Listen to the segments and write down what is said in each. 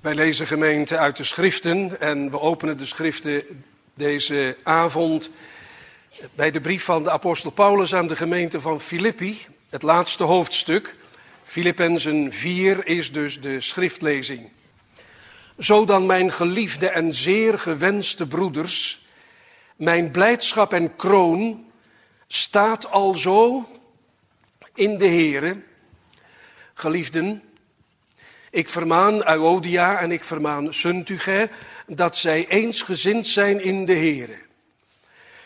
Wij lezen gemeente uit de schriften en we openen de schriften deze avond bij de brief van de apostel Paulus aan de gemeente van Filippi, het laatste hoofdstuk. Filippenzen 4 is dus de schriftlezing. Zo dan, mijn geliefde en zeer gewenste broeders, mijn blijdschap en kroon staat alzo in de Here. Geliefden, ik vermaan Euodia en ik vermaan Suntuge dat zij eensgezind zijn in de Here.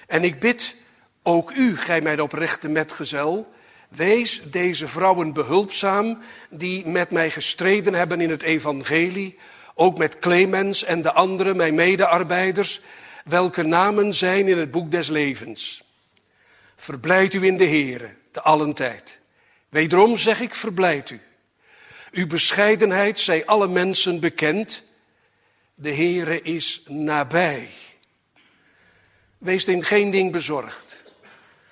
En ik bid ook u, gij mijn oprechte metgezel, wees deze vrouwen behulpzaam die met mij gestreden hebben in het evangelie, ook met Clemens en de andere, mijn medearbeiders, welke namen zijn in het boek des levens. Verblijd u in de Here, te allen tijd. Wederom zeg ik, verblijd u. Uw bescheidenheid zij alle mensen bekend. De Heere is nabij. Wees in geen ding bezorgd.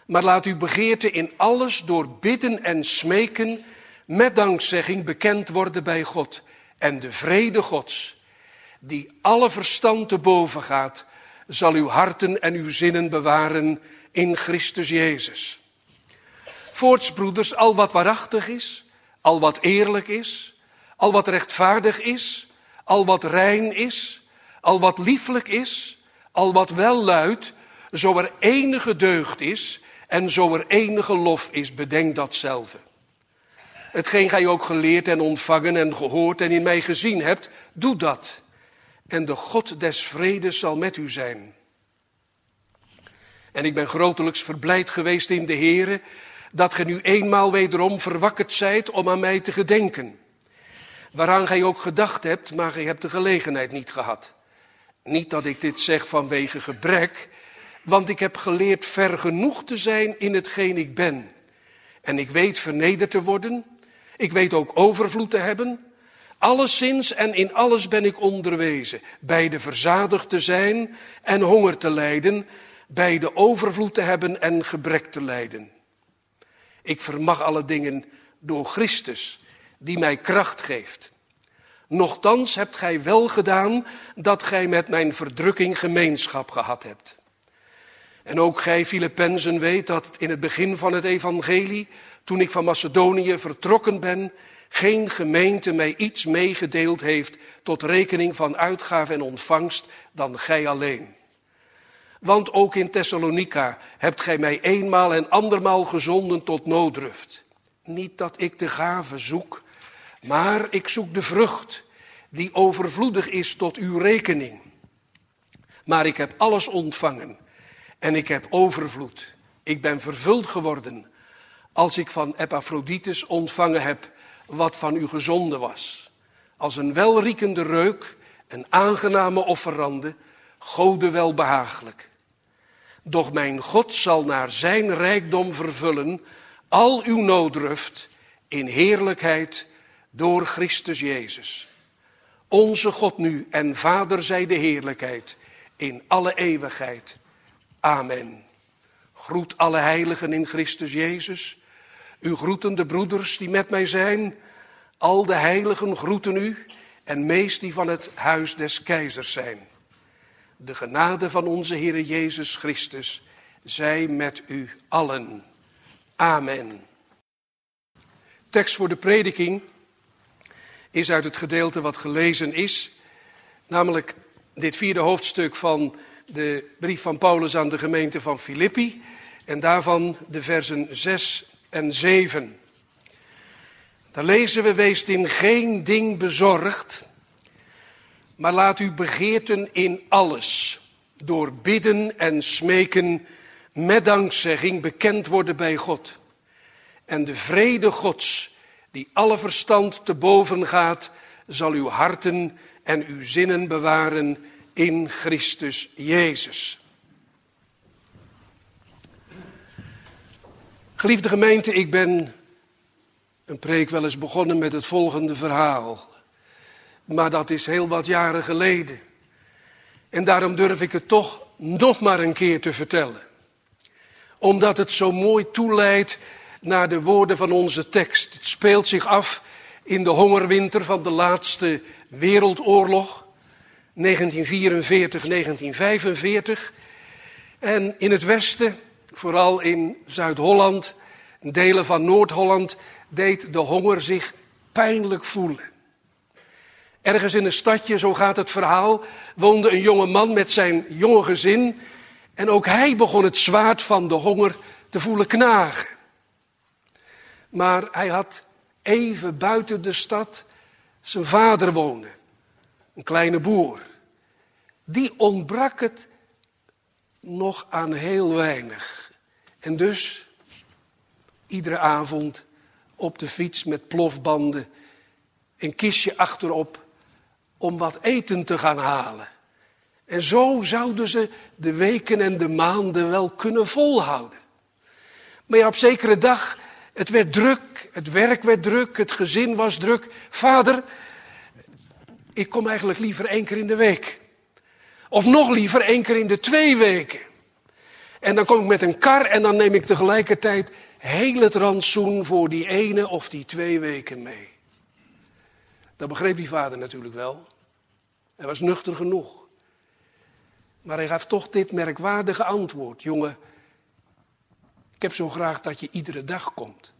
Maar laat uw begeerte in alles door bidden en smeken met dankzegging bekend worden bij God. En de vrede Gods, die alle verstand te boven gaat, zal uw harten en uw zinnen bewaren in Christus Jezus. Voorts, broeders, al wat waarachtig is, al wat eerlijk is, al wat rechtvaardig is, al wat rein is, al wat lieflijk is, al wat wel luidt, zo er enige deugd is en zo er enige lof is, bedenk dat zelf. Hetgeen gij ook geleerd en ontvangen en gehoord en in mij gezien hebt, doe dat. En de God des vredes zal met u zijn. En ik ben grotelijks verblijd geweest in de Heere, dat ge nu eenmaal wederom verwakkerd zijt om aan mij te gedenken. Waaraan gij ook gedacht hebt, maar gij hebt de gelegenheid niet gehad. Niet dat ik dit zeg vanwege gebrek, want ik heb geleerd ver genoeg te zijn in hetgeen ik ben. En ik weet vernederd te worden, ik weet ook overvloed te hebben. Alleszins en in alles ben ik onderwezen, bij de verzadigd te zijn en honger te lijden, bij de overvloed te hebben en gebrek te lijden. Ik vermag alle dingen door Christus, die mij kracht geeft. Nochtans hebt gij wel gedaan dat gij met mijn verdrukking gemeenschap gehad hebt. En ook gij, Filippenzen, weet dat in het begin van het evangelie, toen ik van Macedonië vertrokken ben, geen gemeente mij iets meegedeeld heeft tot rekening van uitgave en ontvangst dan gij alleen. Want ook in Thessalonica hebt gij mij eenmaal en andermaal gezonden tot nooddruft. Niet dat ik de gave zoek, maar ik zoek de vrucht die overvloedig is tot uw rekening. Maar ik heb alles ontvangen en ik heb overvloed. Ik ben vervuld geworden als ik van Epaphroditus ontvangen heb wat van u gezonden was. Als een welriekende reuk, een aangename offerande, Gode wel behagelijk. Doch mijn God zal naar zijn rijkdom vervullen al uw nooddruft in heerlijkheid door Christus Jezus. Onze God nu en Vader zij de heerlijkheid in alle eeuwigheid. Amen. Groet alle heiligen in Christus Jezus. U groeten de broeders die met mij zijn. Al de heiligen groeten u en meest die van het huis des keizers zijn. De genade van onze Heer Jezus Christus zij met u allen. Amen. Tekst voor de prediking is uit het gedeelte wat gelezen is, namelijk dit vierde hoofdstuk van de brief van Paulus aan de gemeente van Filippi en daarvan de versen 6 en 7. Daar lezen we, wees in geen ding bezorgd, maar laat uw begeerten in alles, door bidden en smeken, met dankzegging bekend worden bij God. En de vrede Gods, die alle verstand te boven gaat, zal uw harten en uw zinnen bewaren in Christus Jezus. Geliefde gemeente, ik ben een preek wel eens begonnen met het volgende verhaal. Maar dat is heel wat jaren geleden. En daarom durf ik het toch nog maar een keer te vertellen. Omdat het zo mooi toeleidt naar de woorden van onze tekst. Het speelt zich af in de hongerwinter van de laatste wereldoorlog, 1944-1945. En in het westen, vooral in Zuid-Holland, delen van Noord-Holland, deed de honger zich pijnlijk voelen. Ergens in een stadje, zo gaat het verhaal, woonde een jonge man met zijn jonge gezin. En ook hij begon het zwaard van de honger te voelen knagen. Maar hij had even buiten de stad zijn vader wonen, een kleine boer. Die ontbrak het nog aan heel weinig. En dus iedere avond op de fiets met plofbanden, een kistje achterop om wat eten te gaan halen. En zo zouden ze de weken en de maanden wel kunnen volhouden. Maar ja, op zekere dag, het werd druk, het werk werd druk, het gezin was druk. Vader, ik kom eigenlijk liever één keer in de week. Of nog liever één keer in de twee weken. En dan kom ik met een kar en dan neem ik tegelijkertijd heel het rantsoen voor die ene of die twee weken mee. Dat begreep die vader natuurlijk wel. Hij was nuchter genoeg. Maar hij gaf toch dit merkwaardige antwoord. Jongen, ik heb zo graag dat je iedere dag komt.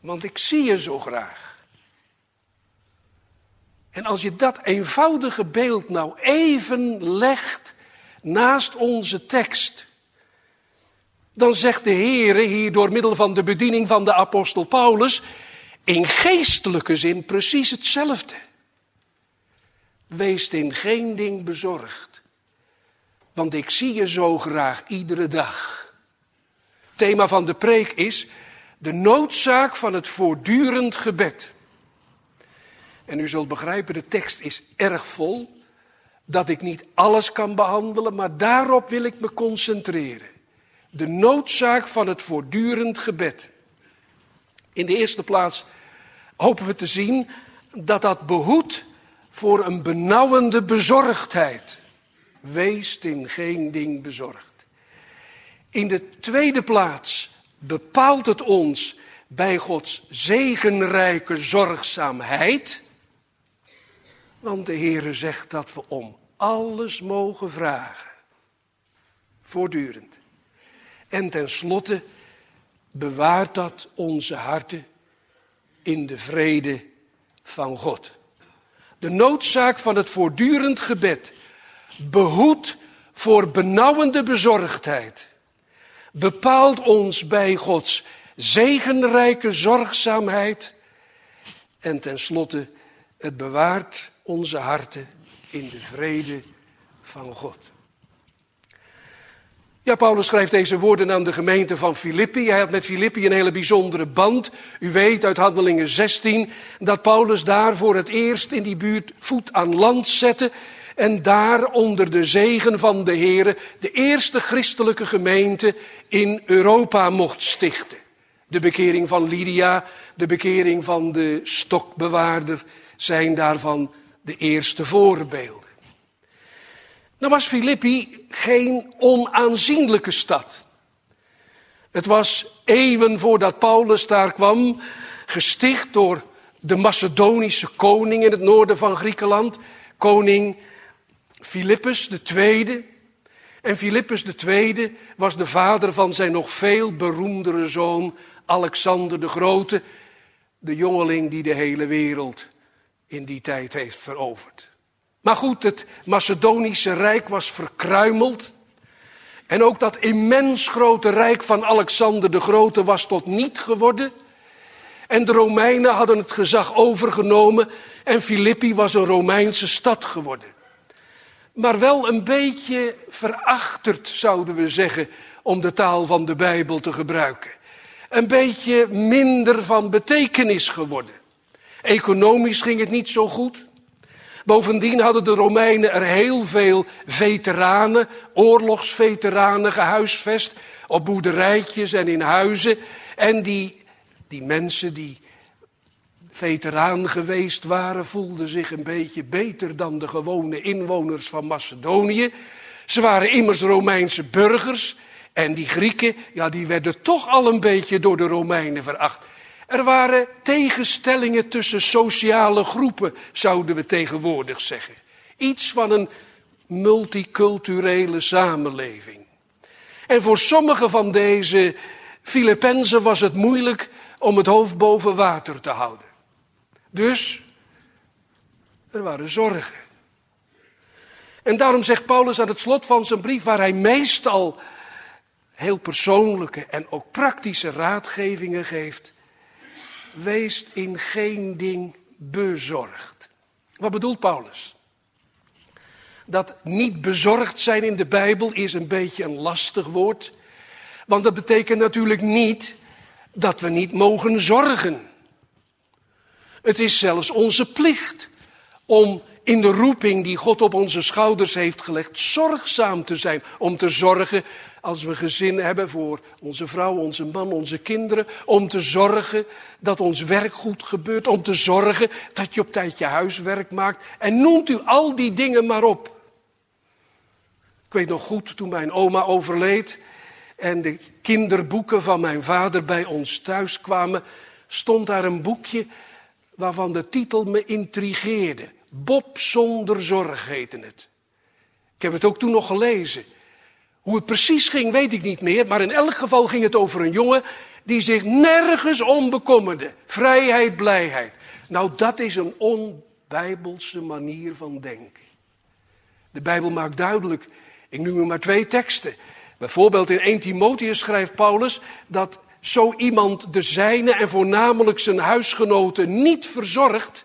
Want ik zie je zo graag. En als je dat eenvoudige beeld nou even legt naast onze tekst, dan zegt de Heer hier door middel van de bediening van de apostel Paulus in geestelijke zin precies hetzelfde. Wees in geen ding bezorgd, want ik zie je zo graag iedere dag. thema van de preek is de noodzaak van het voortdurend gebed. En u zult begrijpen, de tekst is erg vol, dat ik niet alles kan behandelen, maar daarop wil ik me concentreren. De noodzaak van het voortdurend gebed. In de eerste plaats hopen we te zien dat dat behoedt voor een benauwende bezorgdheid. Wees in geen ding bezorgd. In de tweede plaats bepaalt het ons bij Gods zegenrijke zorgzaamheid. Want de Heere zegt dat we om alles mogen vragen. Voortdurend. En tenslotte bewaart dat onze harten in de vrede van God. De noodzaak van het voortdurend gebed behoedt voor benauwende bezorgdheid. Bepaalt ons bij Gods zegenrijke zorgzaamheid. En tenslotte, het bewaart onze harten in de vrede van God. Paulus schrijft deze woorden aan de gemeente van Filippi. Hij had met Filippi een hele bijzondere band. U weet uit Handelingen 16 dat Paulus daar voor het eerst in die buurt voet aan land zette. En daar onder de zegen van de Here de eerste christelijke gemeente in Europa mocht stichten. De bekering van Lydia, de bekering van de stokbewaarder zijn daarvan de eerste voorbeelden. Nou was Filippi geen onaanzienlijke stad. Het was eeuwen voordat Paulus daar kwam, gesticht door de Macedonische koning in het noorden van Griekenland, koning Philippus II. En Philippus II was de vader van zijn nog veel beroemdere zoon Alexander de Grote, de jongeling die de hele wereld in die tijd heeft veroverd. Maar goed, het Macedonische Rijk was verkruimeld. En ook dat immens grote rijk van Alexander de Grote was tot niet geworden. En de Romeinen hadden het gezag overgenomen en Filippi was een Romeinse stad geworden. Maar wel een beetje verachterd, zouden we zeggen, om de taal van de Bijbel te gebruiken. Een beetje minder van betekenis geworden. Economisch ging het niet zo goed. Bovendien hadden de Romeinen er heel veel veteranen, oorlogsveteranen gehuisvest op boerderijtjes en in huizen. En die, die mensen die veteraan geweest waren, voelden zich een beetje beter dan de gewone inwoners van Macedonië. Ze waren immers Romeinse burgers en die Grieken, ja, die werden toch al een beetje door de Romeinen veracht. Er waren tegenstellingen tussen sociale groepen, zouden we tegenwoordig zeggen. Iets van een multiculturele samenleving. En voor sommige van deze Filippenzen was het moeilijk om het hoofd boven water te houden. Dus er waren zorgen. En daarom zegt Paulus aan het slot van zijn brief, waar hij meestal heel persoonlijke en ook praktische raadgevingen geeft. Wees in geen ding bezorgd. Wat bedoelt Paulus? Dat niet bezorgd zijn in de Bijbel is een beetje een lastig woord. Want dat betekent natuurlijk niet dat we niet mogen zorgen. Het is zelfs onze plicht om in de roeping die God op onze schouders heeft gelegd, zorgzaam te zijn. Om te zorgen als we gezin hebben voor onze vrouw, onze man, onze kinderen. Om te zorgen dat ons werk goed gebeurt. Om te zorgen dat je op tijd je huiswerk maakt. En noemt u al die dingen maar op. Ik weet nog goed toen mijn oma overleed en de kinderboeken van mijn vader bij ons thuis kwamen, stond daar een boekje waarvan de titel me intrigeerde. Bob zonder zorg heette het. Ik heb het ook toen nog gelezen. Hoe het precies ging, weet ik niet meer. Maar in elk geval ging het over een jongen die zich nergens om bekommerde. Vrijheid, blijheid. Nou, dat is een onbijbelse manier van denken. De Bijbel maakt duidelijk, ik noem er maar twee teksten. Bijvoorbeeld in 1 Timotheus schrijft Paulus dat zo iemand de zijne en voornamelijk zijn huisgenoten niet verzorgt,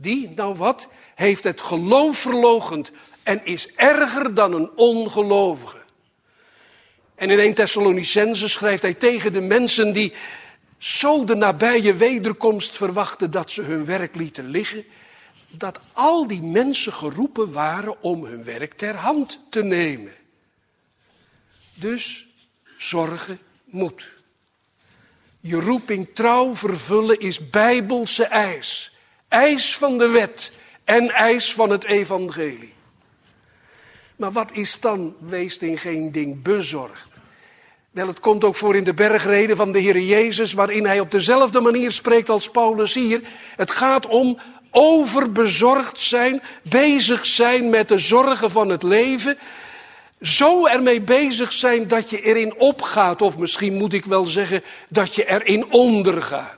die, nou wat, heeft het geloof verlogend en is erger dan een ongelovige. En in 1 Thessalonicense schrijft hij tegen de mensen die zo de nabije wederkomst verwachten dat ze hun werk lieten liggen, dat al die mensen geroepen waren om hun werk ter hand te nemen. Dus zorgen moet. Je roeping trouw vervullen is bijbelse eis. Eis van de wet en eis van het evangelie. Maar wat is dan, wees in geen ding bezorgd? Wel, het komt ook voor in de bergreden van de Heer Jezus, waarin hij op dezelfde manier spreekt als Paulus hier. Het gaat om overbezorgd zijn, bezig zijn met de zorgen van het leven. Zo ermee bezig zijn dat je erin opgaat, of misschien moet ik wel zeggen dat je erin ondergaat.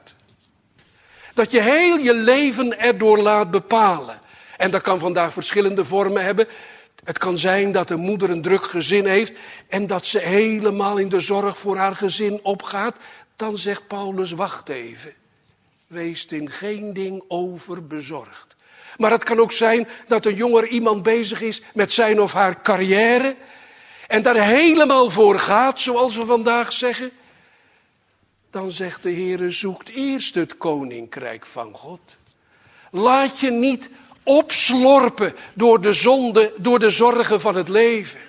Dat je heel je leven erdoor laat bepalen. En dat kan vandaag verschillende vormen hebben. Het kan zijn dat een moeder een druk gezin heeft en dat ze helemaal in de zorg voor haar gezin opgaat. Dan zegt Paulus, wacht even. Wees in geen ding over bezorgd. Maar het kan ook zijn dat een jonger iemand bezig is met zijn of haar carrière. En daar helemaal voor gaat, zoals we vandaag zeggen. Dan zegt de Heer, zoekt eerst het koninkrijk van God. Laat je niet opslorpen door de zonde, door de zorgen van het leven.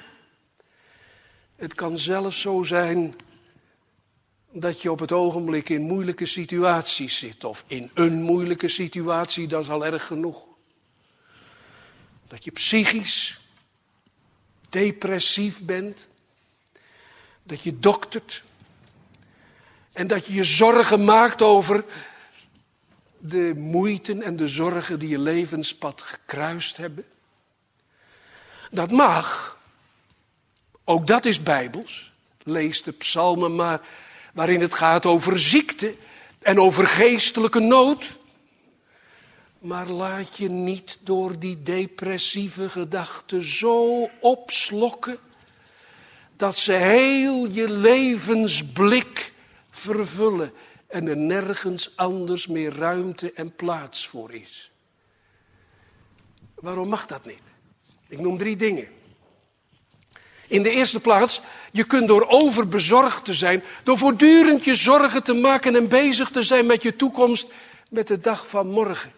Het kan zelfs zo zijn dat je op het ogenblik in moeilijke situaties zit. Of in een moeilijke situatie, dat is al erg genoeg. Dat je psychisch depressief bent. Dat je doktert. En dat je je zorgen maakt over de moeiten en de zorgen die je levenspad gekruist hebben. Dat mag. Ook dat is bijbels. Lees de psalmen maar waarin het gaat over ziekte en over geestelijke nood. Maar laat je niet door die depressieve gedachten zo opslokken dat ze heel je levensblik vervullen en er nergens anders meer ruimte en plaats voor is. Waarom mag dat niet? Ik noem drie dingen. In de eerste plaats, je kunt door overbezorgd te zijn, door voortdurend je zorgen te maken en bezig te zijn met je toekomst, met de dag van morgen,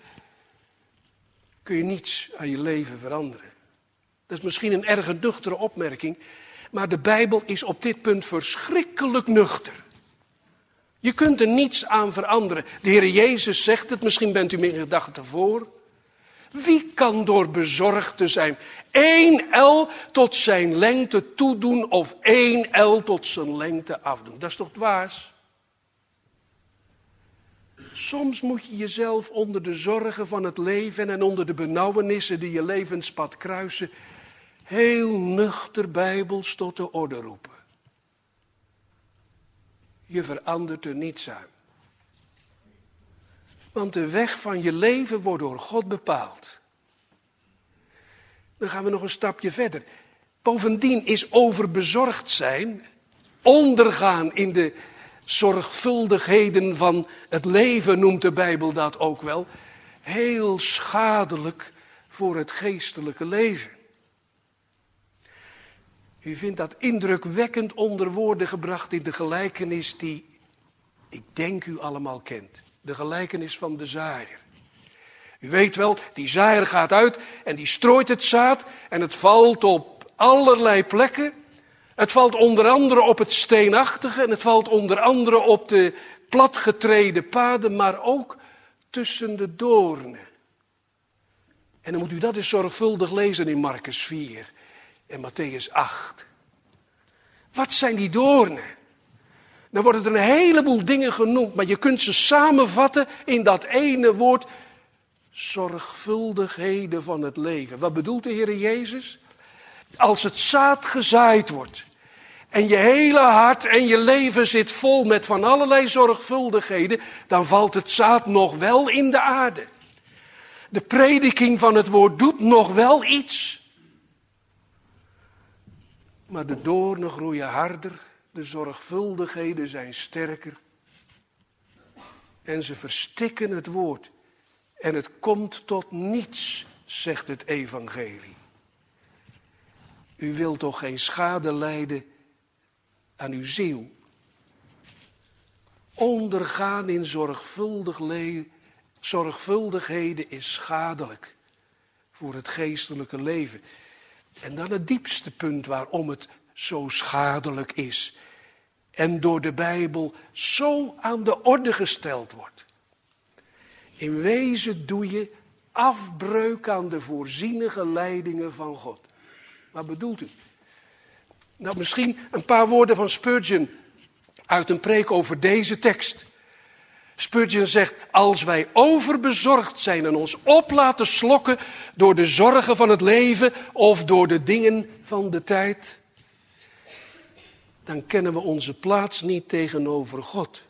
kun je niets aan je leven veranderen. Dat is misschien een erg nuchtere opmerking, maar de Bijbel is op dit punt verschrikkelijk nuchter. Je kunt er niets aan veranderen. De Heer Jezus zegt het, misschien bent u meer gedachten voor. Wie kan door bezorgd te zijn één L tot zijn lengte toedoen of één L tot zijn lengte afdoen? Dat is toch dwaas? Soms moet je jezelf onder de zorgen van het leven en onder de benauwenissen die je levenspad kruisen, heel nuchter bijbels tot de orde roepen. Je verandert er niets aan. Want de weg van je leven wordt door God bepaald. Dan gaan we nog een stapje verder. Bovendien is overbezorgd zijn, ondergaan in de zorgvuldigheden van het leven, noemt de Bijbel dat ook wel, heel schadelijk voor het geestelijke leven. U vindt dat indrukwekkend onder woorden gebracht in de gelijkenis die ik denk u allemaal kent. De gelijkenis van de zaaier. U weet wel, die zaaier gaat uit en die strooit het zaad en het valt op allerlei plekken. Het valt onder andere op het steenachtige en het valt onder andere op de platgetreden paden, maar ook tussen de doornen. En dan moet u dat eens zorgvuldig lezen in Marcus 4 en Matthäus 8. Wat zijn die doornen? Dan worden er een heleboel dingen genoemd, maar je kunt ze samenvatten in dat ene woord zorgvuldigheden van het leven. Wat bedoelt de Heer Jezus? Als het zaad gezaaid wordt en je hele hart en je leven zit vol met van allerlei zorgvuldigheden, dan valt het zaad nog wel in de aarde. De prediking van het woord doet nog wel iets. Maar de doornen groeien harder, de zorgvuldigheden zijn sterker. En ze verstikken het woord. En het komt tot niets, zegt het evangelie. U wilt toch geen schade lijden aan uw ziel? Ondergaan in zorgvuldig zorgvuldigheden is schadelijk voor het geestelijke leven. En dan het diepste punt waarom het zo schadelijk is. En door de Bijbel zo aan de orde gesteld wordt. In wezen doe je afbreuk aan de voorzienige leidingen van God. Wat bedoelt u? Nou, misschien een paar woorden van Spurgeon uit een preek over deze tekst. Spurgeon zegt, als wij overbezorgd zijn en ons op laten slokken door de zorgen van het leven of door de dingen van de tijd, dan kennen we onze plaats niet tegenover God.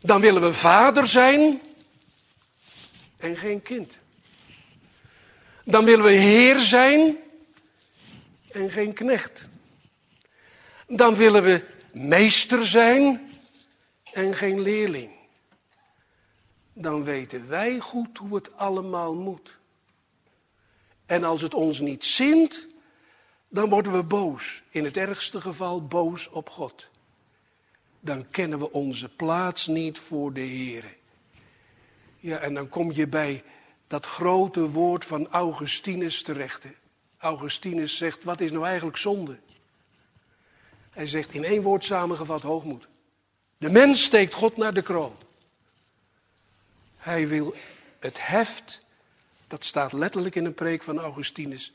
Dan willen we vader zijn en geen kind. Dan willen we heer zijn en geen knecht. Dan willen we meester zijn en geen leerling. Dan weten wij goed hoe het allemaal moet. En als het ons niet zint, dan worden we boos. In het ergste geval boos op God. Dan kennen we onze plaats niet voor de Heer. Ja, en dan kom je bij dat grote woord van Augustinus terecht. Augustinus zegt, wat is nou eigenlijk zonde? Hij zegt in één woord samengevat hoogmoed. De mens steekt God naar de kroon. Hij wil het heft, dat staat letterlijk in een preek van Augustinus.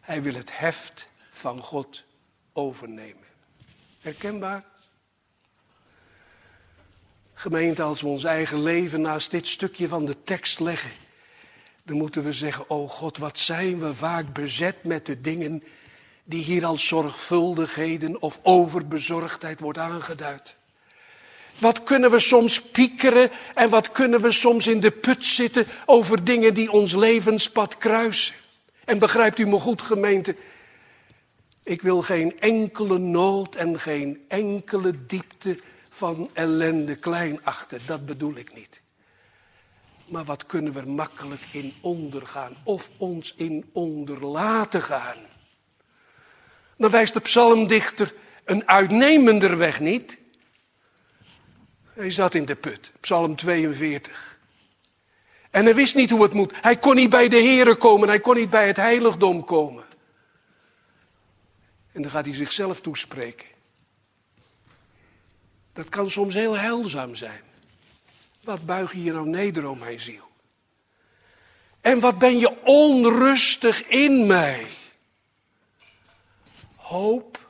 Hij wil het heft van God overnemen. Herkenbaar? Gemeente, als we ons eigen leven naast dit stukje van de tekst leggen, dan moeten we zeggen, oh God, wat zijn we vaak bezet met de dingen die hier als zorgvuldigheden of overbezorgdheid wordt aangeduid. Wat kunnen we soms piekeren en wat kunnen we soms in de put zitten over dingen die ons levenspad kruisen. En begrijpt u me goed, gemeente? Ik wil geen enkele nood en geen enkele diepte van ellende klein achten. Dat bedoel ik niet. Maar wat kunnen we makkelijk in ondergaan of ons in onder laten gaan? Dan wijst de psalmdichter een uitnemender weg niet. Hij zat in de put, psalm 42. En hij wist niet hoe het moet. Hij kon niet bij de Here komen, hij kon niet bij het heiligdom komen. En dan gaat hij zichzelf toespreken. Dat kan soms heel heilzaam zijn. Wat buig je nou neder, om mijn ziel? En wat ben je onrustig in mij? Hoop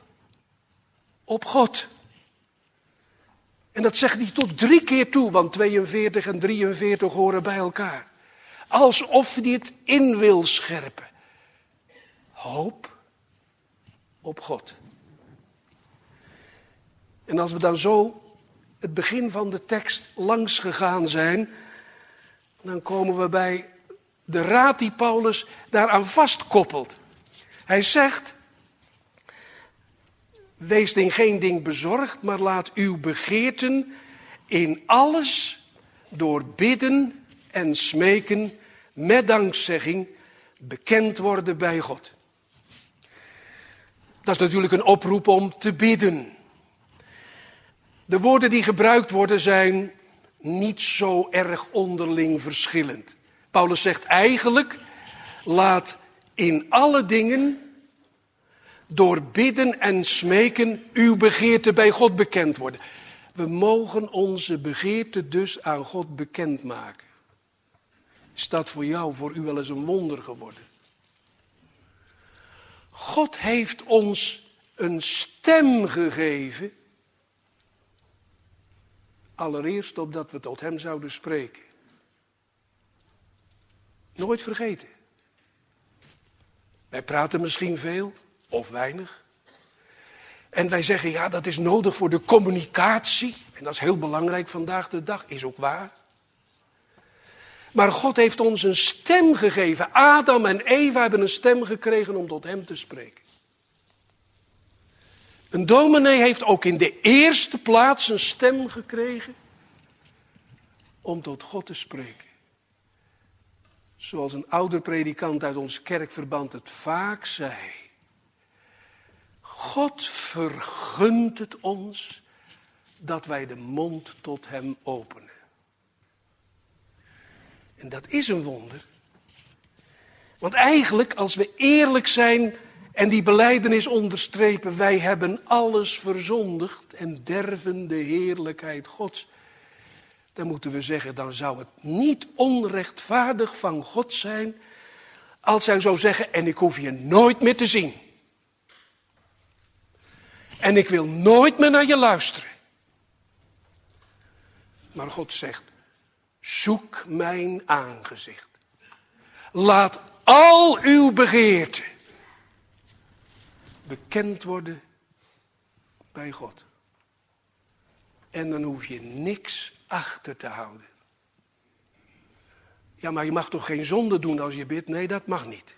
op God. En dat zegt hij tot drie keer toe, want 42 en 43 horen bij elkaar. Alsof hij het in wil scherpen. Hoop op God. En als we dan zo het begin van de tekst langs gegaan zijn, dan komen we bij de raad die Paulus daaraan vastkoppelt. Hij zegt, wees in geen ding bezorgd, maar laat uw begeerten in alles door bidden en smeken met dankzegging bekend worden bij God. Dat is natuurlijk een oproep om te bidden. De woorden die gebruikt worden zijn niet zo erg onderling verschillend. Paulus zegt eigenlijk, laat in alle dingen door bidden en smeken uw begeerte bij God bekend worden. We mogen onze begeerte dus aan God bekendmaken. Is dat voor jou, voor u wel eens een wonder geworden? God heeft ons een stem gegeven. Allereerst opdat we tot Hem zouden spreken. Nooit vergeten. Wij praten misschien veel of weinig. En wij zeggen, ja, dat is nodig voor de communicatie. En dat is heel belangrijk vandaag de dag, is ook waar. Maar God heeft ons een stem gegeven. Adam en Eva hebben een stem gekregen om tot Hem te spreken. Een dominee heeft ook in de eerste plaats een stem gekregen om tot God te spreken. Zoals een oude predikant uit ons kerkverband het vaak zei. God vergunt het ons dat wij de mond tot Hem openen. En dat is een wonder. Want eigenlijk, als we eerlijk zijn en die beleidenis onderstrepen, wij hebben alles verzondigd en derven de heerlijkheid Gods. Dan moeten we zeggen, dan zou het niet onrechtvaardig van God zijn als hij zou zeggen, en ik hoef je nooit meer te zien. En ik wil nooit meer naar je luisteren. Maar God zegt, zoek mijn aangezicht. Laat al uw begeerten bekend worden bij God. En dan hoef je niks achter te houden. Ja, maar je mag toch geen zonde doen als je bidt? Nee, dat mag niet.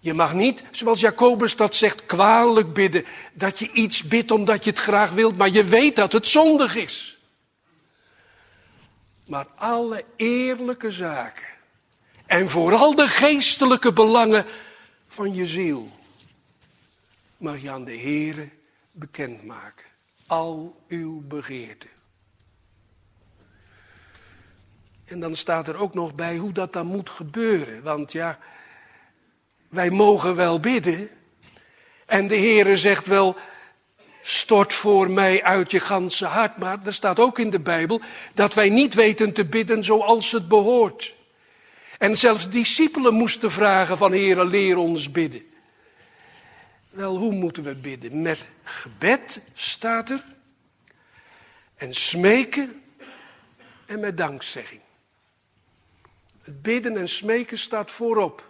Je mag niet, zoals Jacobus dat zegt, kwalijk bidden. Dat je iets bidt omdat je het graag wilt, maar je weet dat het zondig is. Maar alle eerlijke zaken en vooral de geestelijke belangen van je ziel mag je aan de Heere bekendmaken. Al uw begeerten. En dan staat er ook nog bij hoe dat dan moet gebeuren. Want ja, wij mogen wel bidden. En de Heere zegt wel, stort voor mij uit je ganse hart. Maar er staat ook in de Bijbel dat wij niet weten te bidden zoals het behoort. En zelfs discipelen moesten vragen van Heere, leer ons bidden. Wel, hoe moeten we bidden? Met gebed staat er. En smeken en met dankzegging. Het bidden en smeken staat voorop.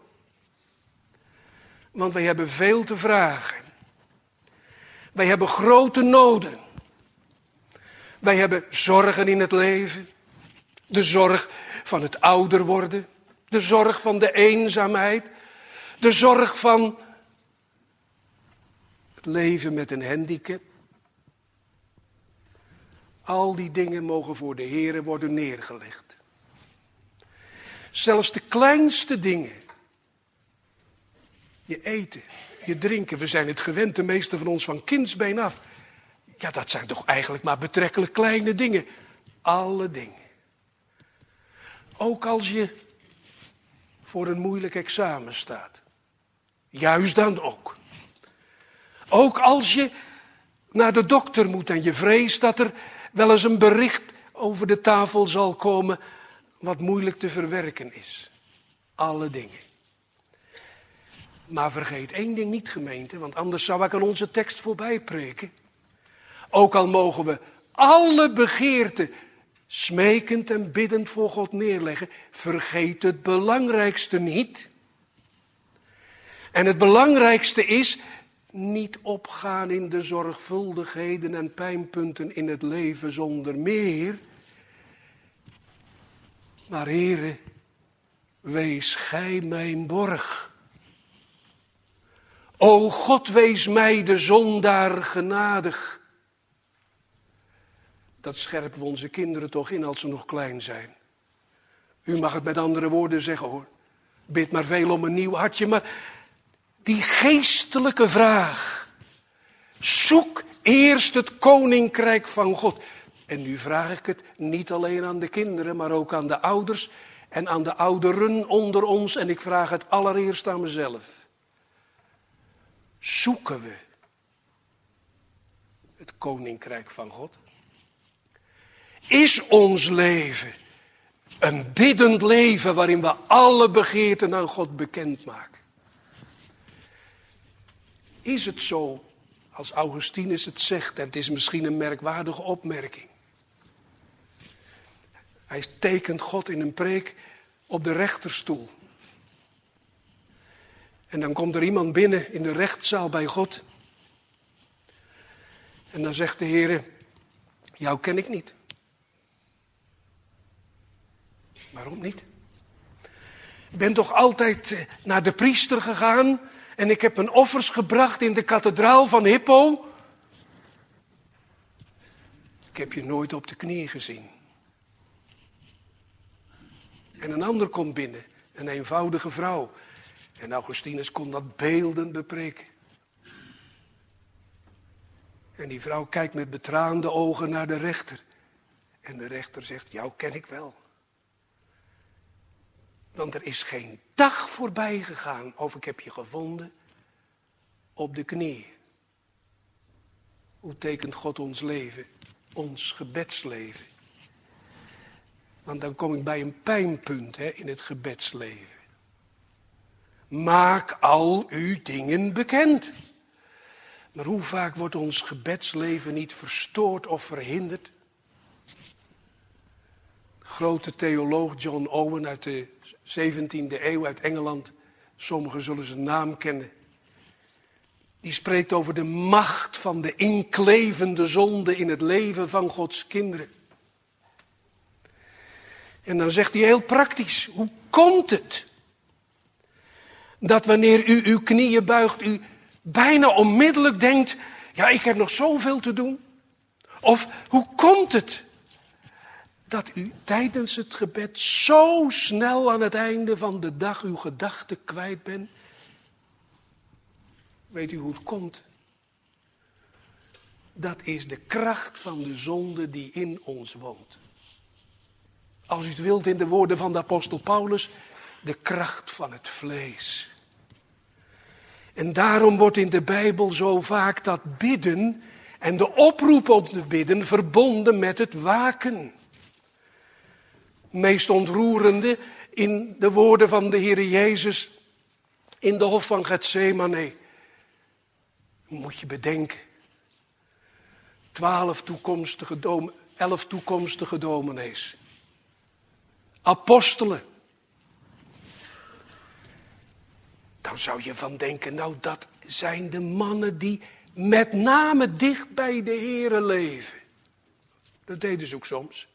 Want wij hebben veel te vragen. Wij hebben grote noden. Wij hebben zorgen in het leven. De zorg van het ouder worden. De zorg van de eenzaamheid. De zorg van het leven met een handicap. Al die dingen mogen voor de Heer worden neergelegd. Zelfs de kleinste dingen. Je eten, je drinken. We zijn het gewend, de meeste van ons, van kindsbeen af. Ja, dat zijn toch eigenlijk maar betrekkelijk kleine dingen. Alle dingen. Ook als je voor een moeilijk examen staat. Juist dan ook. Ook als je naar de dokter moet en je vreest dat er wel eens een bericht over de tafel zal komen wat moeilijk te verwerken is. Alle dingen. Maar vergeet één ding niet, gemeente, want anders zou ik aan onze tekst voorbij preken. Ook al mogen we alle begeerten smekend en biddend voor God neerleggen, vergeet het belangrijkste niet. En het belangrijkste is niet opgaan in de zorgvuldigheden en pijnpunten in het leven zonder meer. Maar Heere, wees gij mijn borg. O God, wees mij de zondaar genadig. Dat scherpen we onze kinderen toch in als ze nog klein zijn. U mag het met andere woorden zeggen hoor. Bid maar veel om een nieuw hartje, maar die geestelijke vraag. Zoek eerst het koninkrijk van God. En nu vraag ik het niet alleen aan de kinderen, maar ook aan de ouders en aan de ouderen onder ons. En ik vraag het allereerst aan mezelf. Zoeken we het koninkrijk van God? Is ons leven een biddend leven waarin we alle begeerten aan God bekendmaken? Is het zo, als Augustinus het zegt, en het is misschien een merkwaardige opmerking. Hij tekent God in een preek op de rechterstoel. En dan komt er iemand binnen in de rechtszaal bij God. En dan zegt de Heer, jou ken ik niet. Waarom niet? Ik ben toch altijd eh, naar de priester gegaan en ik heb een offers gebracht in de kathedraal van Hippo. Ik heb je nooit op de knieën gezien. En een ander komt binnen, een eenvoudige vrouw. En Augustinus kon dat beelden bepreken. En die vrouw kijkt met betraande ogen naar de rechter. En de rechter zegt, jou ken ik wel. Want er is geen dag voorbij gegaan of ik heb je gevonden op de knieën. Hoe tekent God ons leven, ons gebedsleven? Want dan kom ik bij een pijnpunt hè, in het gebedsleven. Maak al uw dingen bekend. Maar hoe vaak wordt ons gebedsleven niet verstoord of verhinderd? grote theoloog John Owen uit de 17e eeuw uit Engeland. Sommigen zullen zijn naam kennen. Die spreekt over de macht van de inklevende zonde in het leven van Gods kinderen. En dan zegt hij heel praktisch, hoe komt het dat wanneer u uw knieën buigt, u bijna onmiddellijk denkt, ja ik heb nog zoveel te doen? Of hoe komt het dat u tijdens het gebed zo snel aan het einde van de dag uw gedachten kwijt bent? Weet u hoe het komt? Dat is de kracht van de zonde die in ons woont. Als u het wilt in de woorden van de apostel Paulus, de kracht van het vlees. En daarom wordt in de Bijbel zo vaak dat bidden en de oproep om te bidden verbonden met het waken meest ontroerende in de woorden van de Heer Jezus in de hof van Gethsemane. Moet je bedenken. Twaalf toekomstige dom, elf toekomstige dominees. Apostelen. Dan zou je van denken, nou dat zijn de mannen die met name dicht bij de Here leven. Dat deden ze ook soms.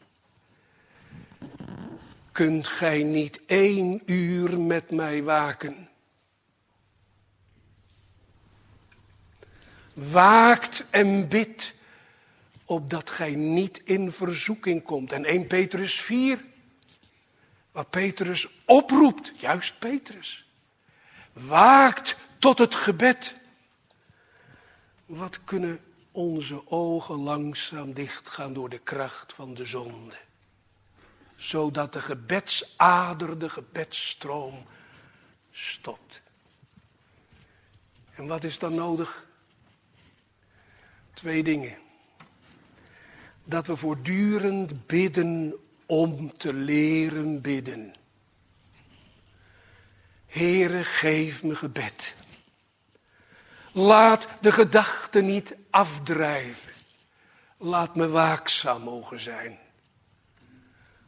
Kunt gij niet één uur met mij waken? Waakt en bid, opdat gij niet in verzoeking komt. En 1 Petrus 4, waar Petrus oproept, juist Petrus. Waakt tot het gebed. Wat kunnen onze ogen langzaam dichtgaan door de kracht van de zonde? zodat de gebedsader, de gebedsstroom stopt. En wat is dan nodig? Twee dingen. Dat we voortdurend bidden om te leren bidden. Heere, geef me gebed. Laat de gedachten niet afdrijven. Laat me waakzaam mogen zijn.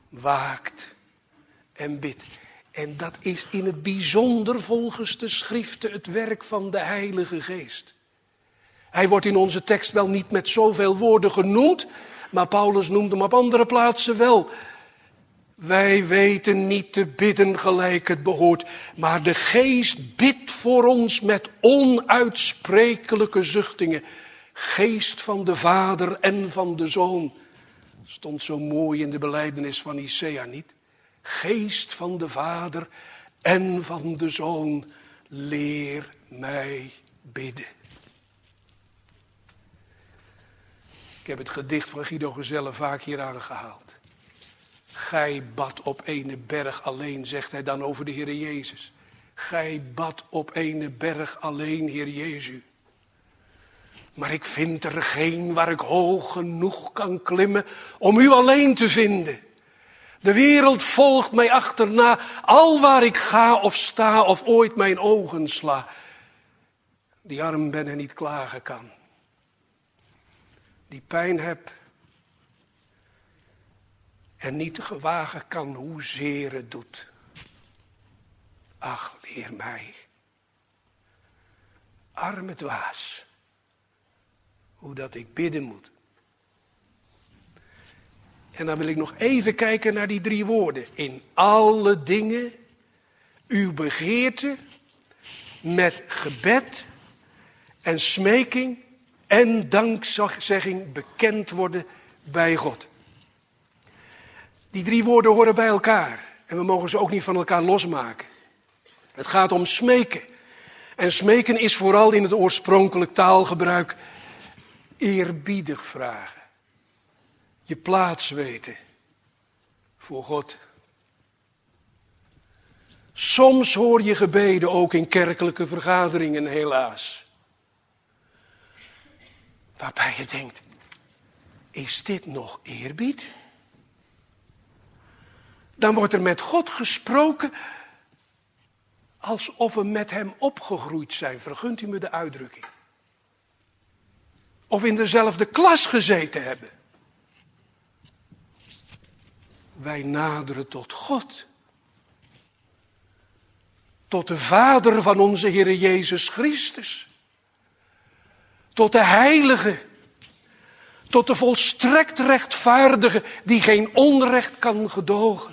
Waakt en bid. En dat is in het bijzonder volgens de schriften het werk van de Heilige Geest. Hij wordt in onze tekst wel niet met zoveel woorden genoemd, maar Paulus noemt hem op andere plaatsen wel. Wij weten niet te bidden gelijk het behoort, maar de geest bidt voor ons met onuitsprekelijke zuchtingen. Geest van de Vader en van de Zoon. Stond zo mooi in de beleidenis van Isaiah niet? Geest van de Vader en van de Zoon, leer mij bidden. Ik heb het gedicht van Guido Gezelle vaak hier aangehaald. Gij bad op ene berg alleen, zegt hij dan over de Heer Jezus. Gij bad op ene berg alleen, Heer Jezus. Maar ik vind er geen waar ik hoog genoeg kan klimmen om u alleen te vinden. De wereld volgt mij achterna, al waar ik ga of sta of ooit mijn ogen sla. Die arm ben en niet klagen kan. Die pijn heb en niet gewagen kan hoezeer het doet. Ach, leer mij, arme dwaas, hoe dat ik bidden moet. En dan wil ik nog even kijken naar die drie woorden. In alle dingen uw begeerte met gebed en smeking en dankzegging bekend worden bij God. Die drie woorden horen bij elkaar en we mogen ze ook niet van elkaar losmaken. Het gaat om smeken. En smeken is vooral in het oorspronkelijk taalgebruik eerbiedig vragen. Je plaats weten voor God. Soms hoor je gebeden ook in kerkelijke vergaderingen, helaas. Waarbij je denkt, is dit nog eerbied? Dan wordt er met God gesproken alsof we met Hem opgegroeid zijn. Vergunt u me de uitdrukking? Of in dezelfde klas gezeten hebben. Wij naderen tot God. Tot de Vader van onze Heer Jezus Christus. Tot de Heilige. Tot de volstrekt rechtvaardige die geen onrecht kan gedogen.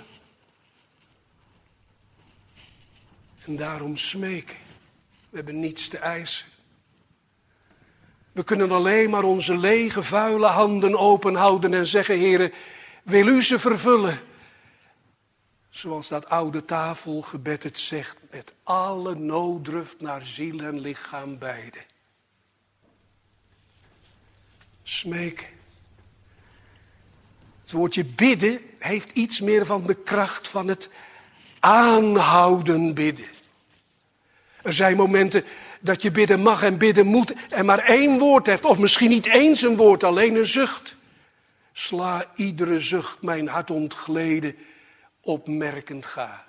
En daarom smeken. We hebben niets te eisen. We kunnen alleen maar onze lege, vuile handen open houden en zeggen, heren, wil u ze vervullen? Zoals dat oude tafelgebed het zegt, met alle nooddruft naar ziel en lichaam beide. Smeek. Het woordje bidden heeft iets meer van de kracht van het aanhouden bidden. Er zijn momenten dat je bidden mag en bidden moet en maar één woord heeft, of misschien niet eens een woord, alleen een zucht. Sla iedere zucht mijn hart ontgleden, opmerkend ga.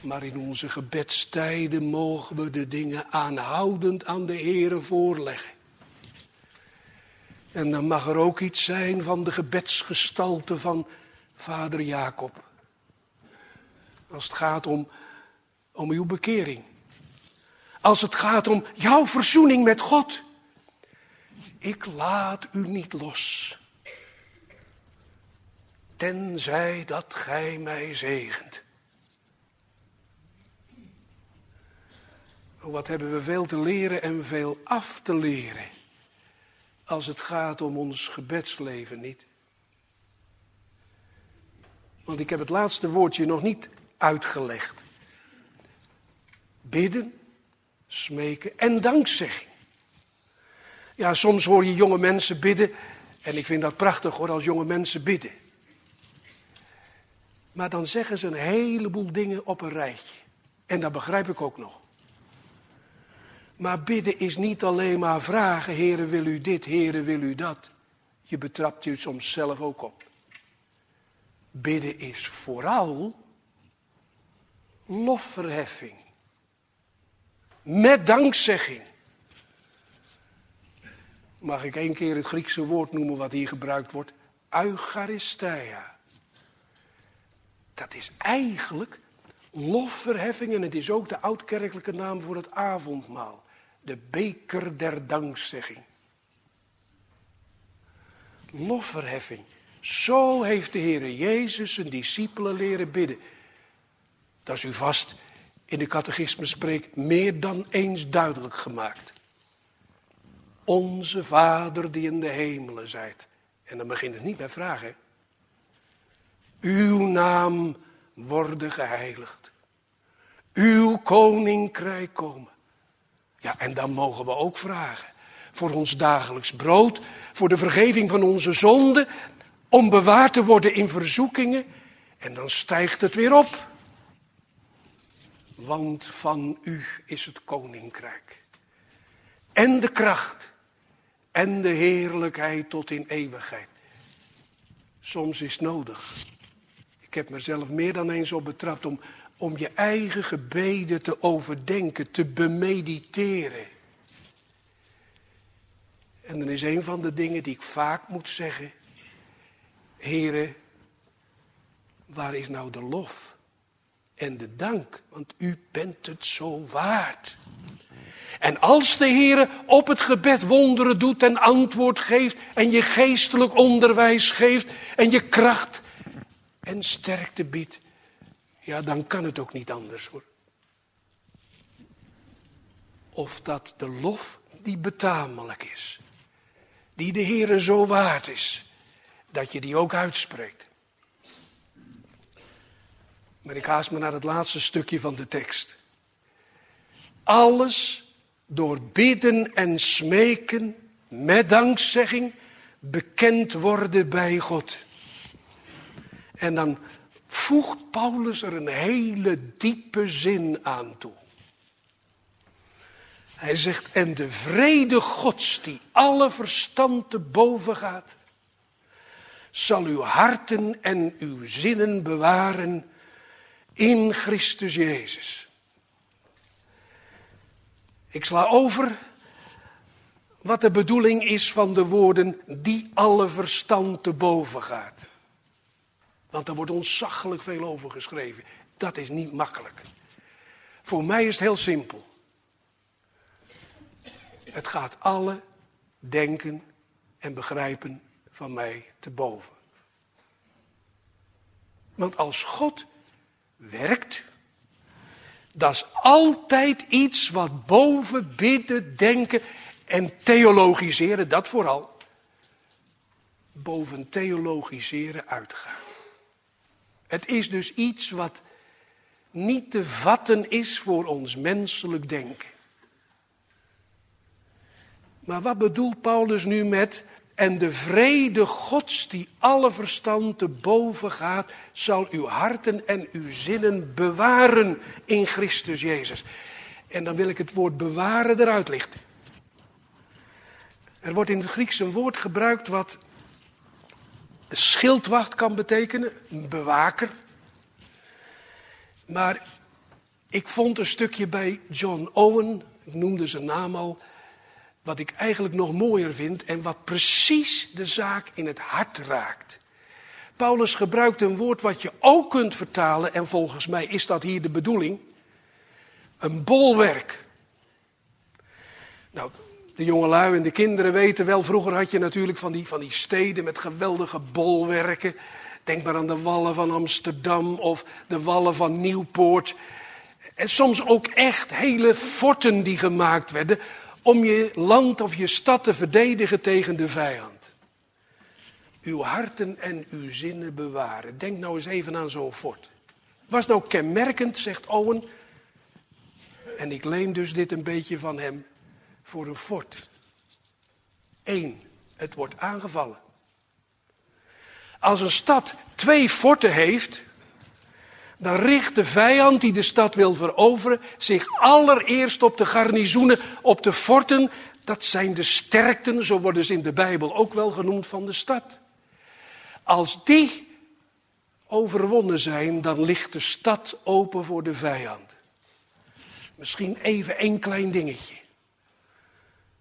Maar in onze gebedstijden mogen we de dingen aanhoudend aan de Heere voorleggen. En dan mag er ook iets zijn van de gebedsgestalte van vader Jacob. Als het gaat om, om uw bekering. Als het gaat om jouw verzoening met God. Ik laat u niet los. Tenzij dat gij mij zegent. Oh, wat hebben we veel te leren en veel af te leren. Als het gaat om ons gebedsleven niet. Want ik heb het laatste woordje nog niet uitgelegd. Bidden, smeken en dankzegging. Ja, soms hoor je jonge mensen bidden. En ik vind dat prachtig hoor, als jonge mensen bidden. Maar dan zeggen ze een heleboel dingen op een rijtje. En dat begrijp ik ook nog. Maar bidden is niet alleen maar vragen, heren wil u dit, heren wil u dat. Je betrapt je soms zelf ook op. Bidden is vooral lofverheffing. Met dankzegging. Mag ik één keer het Griekse woord noemen wat hier gebruikt wordt? Eucharistia. Dat is eigenlijk lofverheffing en het is ook de oudkerkelijke naam voor het avondmaal. De beker der dankzegging. Lofverheffing. Zo heeft de Heer Jezus zijn discipelen leren bidden. Dat is u vast in de catechisme spreek meer dan eens duidelijk gemaakt. Onze Vader die in de hemelen zijt. En dan begint het niet met vragen. Uw naam worden geheiligd. Uw koninkrijk komen. Ja, en dan mogen we ook vragen. Voor ons dagelijks brood, voor de vergeving van onze zonden, om bewaard te worden in verzoekingen. En dan stijgt het weer op. Want van u is het koninkrijk. En de kracht. En de heerlijkheid tot in eeuwigheid. Soms is nodig. Ik heb mezelf meer dan eens op betrapt om, om je eigen gebeden te overdenken, te bemediteren. En dan is een van de dingen die ik vaak moet zeggen. Heren, waar is nou de lof en de dank? Want u bent het zo waard. En als de Heer op het gebed wonderen doet en antwoord geeft en je geestelijk onderwijs geeft en je kracht en sterkte biedt, ja dan kan het ook niet anders hoor. Of dat de lof die betamelijk is, die de Heer zo waard is, dat je die ook uitspreekt. Maar ik haast me naar het laatste stukje van de tekst. Alles door bidden en smeken met dankzegging bekend worden bij God. En dan voegt Paulus er een hele diepe zin aan toe. Hij zegt, en de vrede Gods die alle verstand te boven gaat, zal uw harten en uw zinnen bewaren in Christus Jezus. Ik sla over wat de bedoeling is van de woorden die alle verstand te boven gaat. Want daar wordt ontzaglijk veel over geschreven. Dat is niet makkelijk. Voor mij is het heel simpel. Het gaat alle denken en begrijpen van mij te boven. Want als God werkt, dat is altijd iets wat boven bidden, denken en theologiseren, dat vooral, boven theologiseren uitgaat. Het is dus iets wat niet te vatten is voor ons menselijk denken. Maar wat bedoelt Paulus nu met en de vrede Gods die alle verstand te boven gaat, zal uw harten en uw zinnen bewaren in Christus Jezus. En dan wil ik het woord bewaren eruit lichten. Er wordt in het Grieks een woord gebruikt wat schildwacht kan betekenen, een bewaker. Maar ik vond een stukje bij John Owen, ik noemde zijn naam al, wat ik eigenlijk nog mooier vind en wat precies de zaak in het hart raakt. Paulus gebruikt een woord wat je ook kunt vertalen, en volgens mij is dat hier de bedoeling: een bolwerk. Nou, de jongelui en de kinderen weten wel, vroeger had je natuurlijk van die, van die steden met geweldige bolwerken. Denk maar aan de wallen van Amsterdam of de wallen van Nieuwpoort. En soms ook echt hele forten die gemaakt werden om je land of je stad te verdedigen tegen de vijand. Uw harten en uw zinnen bewaren. Denk nou eens even aan zo'n fort. Was nou kenmerkend, zegt Owen, en ik leen dus dit een beetje van hem, voor een fort. Eén, het wordt aangevallen. Als een stad twee forten heeft, dan richt de vijand die de stad wil veroveren zich allereerst op de garnizoenen, op de forten. Dat zijn de sterkten, zo worden ze in de Bijbel ook wel genoemd, van de stad. Als die overwonnen zijn, dan ligt de stad open voor de vijand. Misschien even één klein dingetje.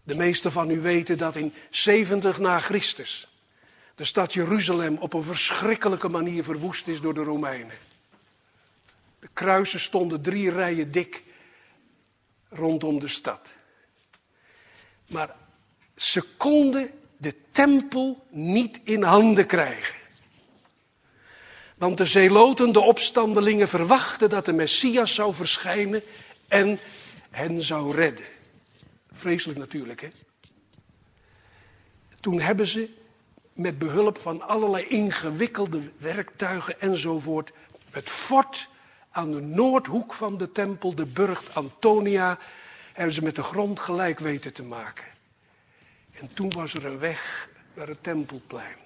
De meesten van u weten dat in 70 na Christus de stad Jeruzalem op een verschrikkelijke manier verwoest is door de Romeinen. De kruisen stonden drie rijen dik rondom de stad. Maar ze konden de tempel niet in handen krijgen. Want de zeeloten, de opstandelingen, verwachten dat de Messias zou verschijnen en hen zou redden. Vreselijk natuurlijk, hè? Toen hebben ze met behulp van allerlei ingewikkelde werktuigen enzovoort het fort aan de noordhoek van de tempel, de burcht Antonia, hebben ze met de grond gelijk weten te maken. En toen was er een weg naar het tempelplein.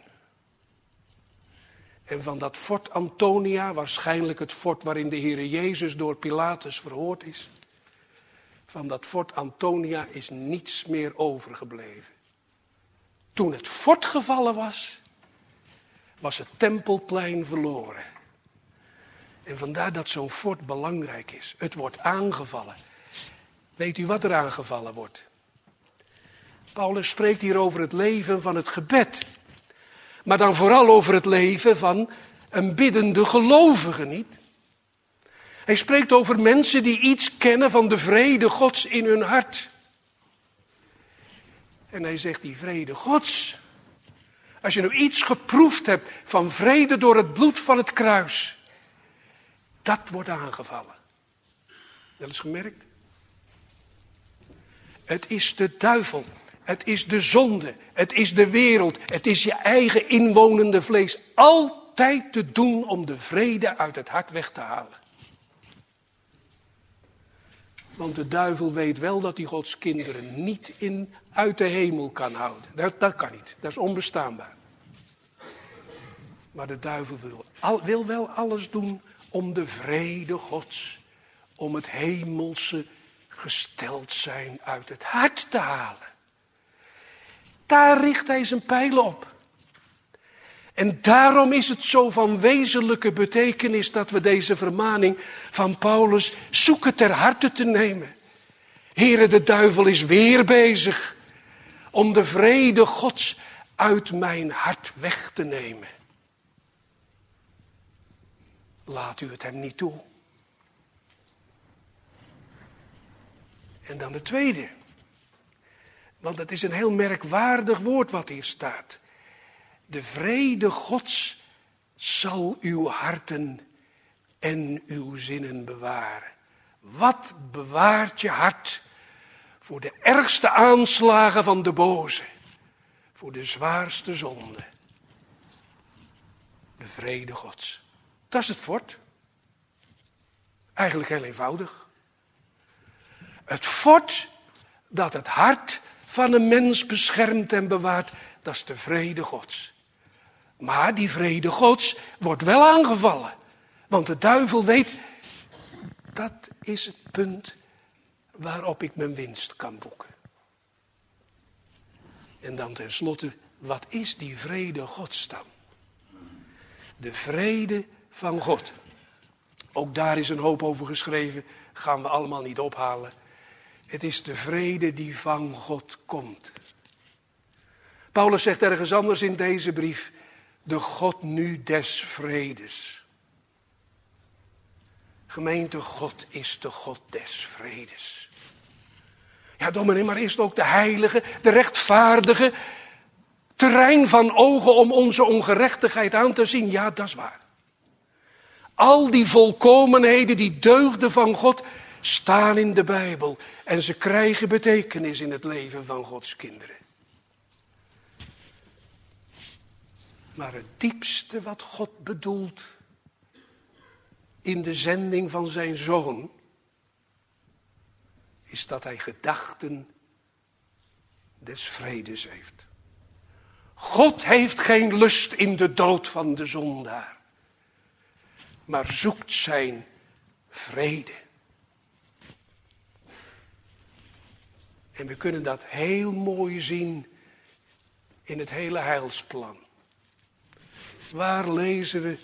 En van dat fort Antonia, waarschijnlijk het fort waarin de Heer Jezus door Pilatus verhoord is, van dat fort Antonia is niets meer overgebleven. Toen het fort gevallen was, was het tempelplein verloren. En vandaar dat zo'n fort belangrijk is. Het wordt aangevallen. Weet u wat er aangevallen wordt? Paulus spreekt hier over het leven van het gebed. Maar dan vooral over het leven van een biddende gelovige, niet? Hij spreekt over mensen die iets kennen van de vrede Gods in hun hart. En hij zegt die vrede Gods. Als je nu iets geproefd hebt van vrede door het bloed van het kruis. Dat wordt aangevallen. Dat is gemerkt? Het is de duivel. Het is de zonde. Het is de wereld. Het is je eigen inwonende vlees. Altijd te doen om de vrede uit het hart weg te halen. Want de duivel weet wel dat hij Gods kinderen niet in, uit de hemel kan houden. Dat, dat kan niet. Dat is onbestaanbaar. Maar de duivel wil, wil wel alles doen om de vrede Gods, om het hemelse gesteld zijn uit het hart te halen. Daar richt hij zijn pijlen op. En daarom is het zo van wezenlijke betekenis dat we deze vermaning van Paulus zoeken ter harte te nemen. Here, de duivel is weer bezig om de vrede Gods uit mijn hart weg te nemen. Laat u het hem niet toe. En dan de tweede. Want het is een heel merkwaardig woord wat hier staat. De vrede Gods zal uw harten en uw zinnen bewaren. Wat bewaart je hart voor de ergste aanslagen van de boze, voor de zwaarste zonde? De vrede Gods. Dat is het fort. Eigenlijk heel eenvoudig. Het fort dat het hart van een mens beschermt en bewaart, dat is de vrede Gods. Maar die vrede Gods wordt wel aangevallen. Want de duivel weet, dat is het punt waarop ik mijn winst kan boeken. En dan tenslotte, wat is die vrede Gods dan? De vrede van God. Ook daar is een hoop over geschreven, gaan we allemaal niet ophalen. Het is de vrede die van God komt. Paulus zegt ergens anders in deze brief, de God nu des vredes. Gemeente, God is de God des vredes. Ja, dominee, maar is het ook de heilige, de rechtvaardige, terrein van ogen om onze ongerechtigheid aan te zien? Ja, dat is waar. Al die volkomenheden, die deugden van God, staan in de Bijbel. En ze krijgen betekenis in het leven van Gods kinderen. Maar het diepste wat God bedoelt in de zending van zijn zoon, is dat hij gedachten des vredes heeft. God heeft geen lust in de dood van de zondaar, maar zoekt zijn vrede. En we kunnen dat heel mooi zien in het hele heilsplan. Waar lezen we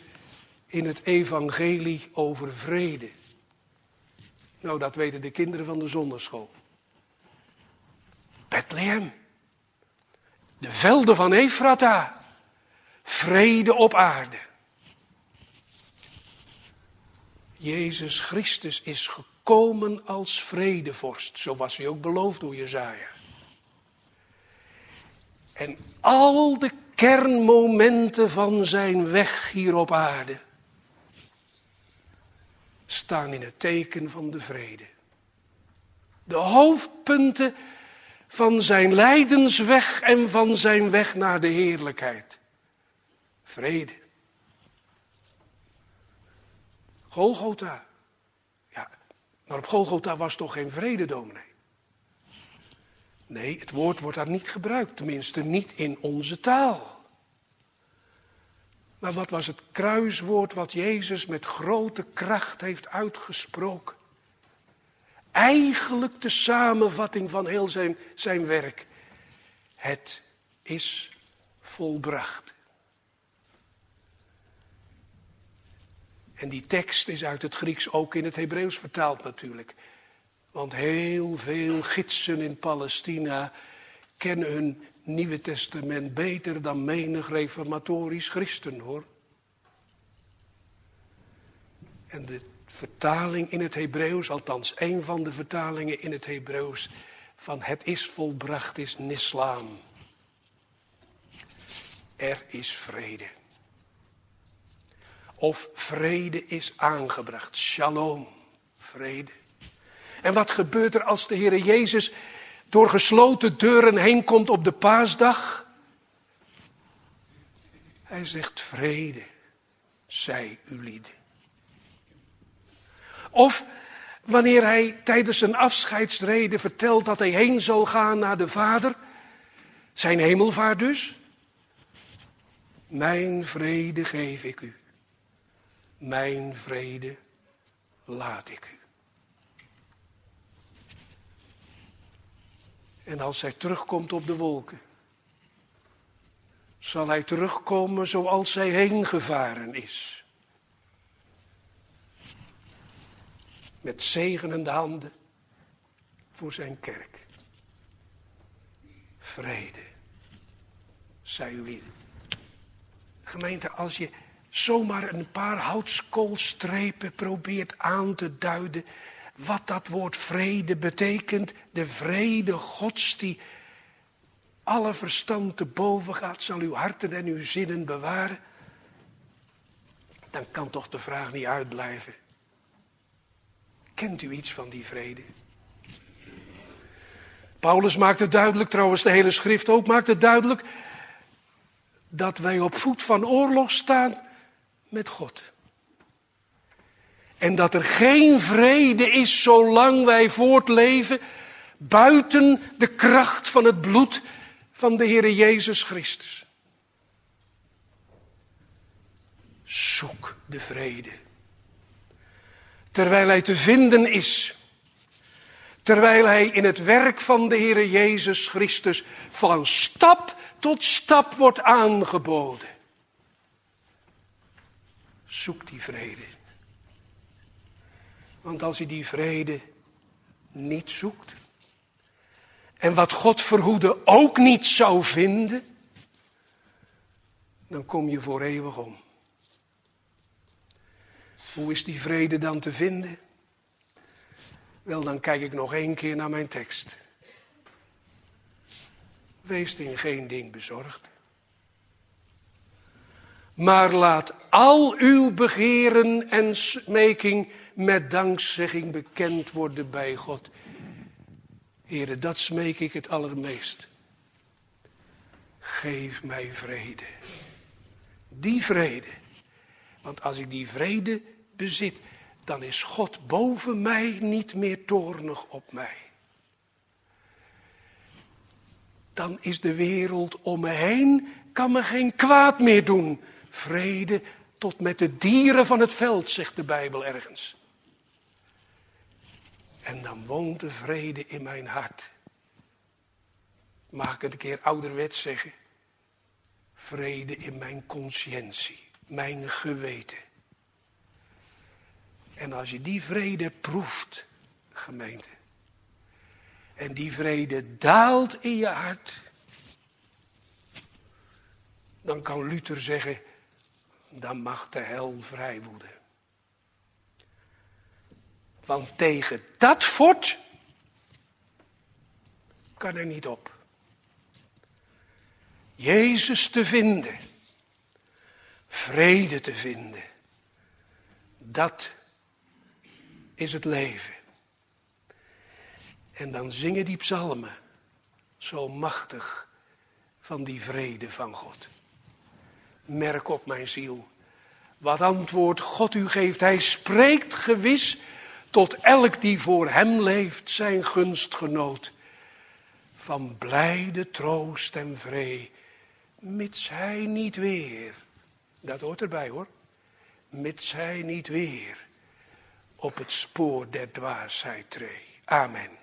in het evangelie over vrede? Nou, dat weten de kinderen van de zonderschool. Bethlehem. De velden van Efrata. Vrede op aarde. Jezus Christus is gekomen als vredevorst. Zo was hij ook beloofd door Jezaja. En al de kernmomenten van zijn weg hier op aarde staan in het teken van de vrede. De hoofdpunten van zijn lijdensweg en van zijn weg naar de heerlijkheid. Vrede. Golgotha. Ja, maar op Golgotha was toch geen vrede, dominee? Nee, het woord wordt daar niet gebruikt, tenminste niet in onze taal. Maar wat was het kruiswoord wat Jezus met grote kracht heeft uitgesproken? Eigenlijk de samenvatting van heel zijn, zijn werk. Het is volbracht. En die tekst is uit het Grieks ook in het Hebreeuws vertaald natuurlijk. Want heel veel gidsen in Palestina kennen hun Nieuwe Testament beter dan menig reformatorisch christen hoor. En de vertaling in het Hebreeuws, althans een van de vertalingen in het Hebreeuws van het is volbracht is Nislam. Er is vrede. Of vrede is aangebracht. Shalom, vrede. En wat gebeurt er als de Heer Jezus door gesloten deuren heen komt op de paasdag? Hij zegt vrede, zij u lieden. Of wanneer hij tijdens zijn afscheidsreden vertelt dat hij heen zal gaan naar de Vader, zijn hemelvaart dus. Mijn vrede geef ik u. Mijn vrede laat ik u. En als hij terugkomt op de wolken, zal hij terugkomen zoals hij heen gevaren is. Met zegenende handen voor zijn kerk. Vrede, zij jullie. Gemeente, als je zomaar een paar houtskoolstrepen probeert aan te duiden wat dat woord vrede betekent. De vrede Gods die alle verstand te boven gaat, zal uw harten en uw zinnen bewaren. Dan kan toch de vraag niet uitblijven. Kent u iets van die vrede? Paulus maakt het duidelijk, trouwens de hele schrift ook maakt het duidelijk, dat wij op voet van oorlog staan met God. En dat er geen vrede is zolang wij voortleven buiten de kracht van het bloed van de Heer Jezus Christus. Zoek de vrede. Terwijl hij te vinden is. Terwijl hij in het werk van de Heer Jezus Christus van stap tot stap wordt aangeboden. Zoek die vrede. Want als je die vrede niet zoekt, en wat God verhoede ook niet zou vinden, dan kom je voor eeuwig om. Hoe is die vrede dan te vinden? Wel, dan kijk ik nog één keer naar mijn tekst. Wees in geen ding bezorgd. Maar laat al uw begeren en smeking met dankzegging bekend worden bij God. Heren, dat smeek ik het allermeest. Geef mij vrede. Die vrede. Want als ik die vrede bezit, dan is God boven mij niet meer toornig op mij. Dan is de wereld om me heen, kan me geen kwaad meer doen. Vrede tot met de dieren van het veld, zegt de Bijbel ergens. En dan woont de vrede in mijn hart. Mag ik het een keer ouderwets zeggen? Vrede in mijn conscientie, mijn geweten. En als je die vrede proeft, gemeente, En die vrede daalt in je hart. Dan kan Luther zeggen, dan mag de hel vrij woeden. Want tegen dat fort kan er niet op. Jezus te vinden, vrede te vinden, dat is het leven. En dan zingen die psalmen zo machtig van die vrede van God. Merk op mijn ziel, wat antwoord God u geeft. Hij spreekt gewis tot elk die voor hem leeft, zijn gunstgenoot. Van blijde troost en vree, mits hij niet weer, dat hoort erbij hoor, mits hij niet weer op het spoor der dwaasheid tree. Amen.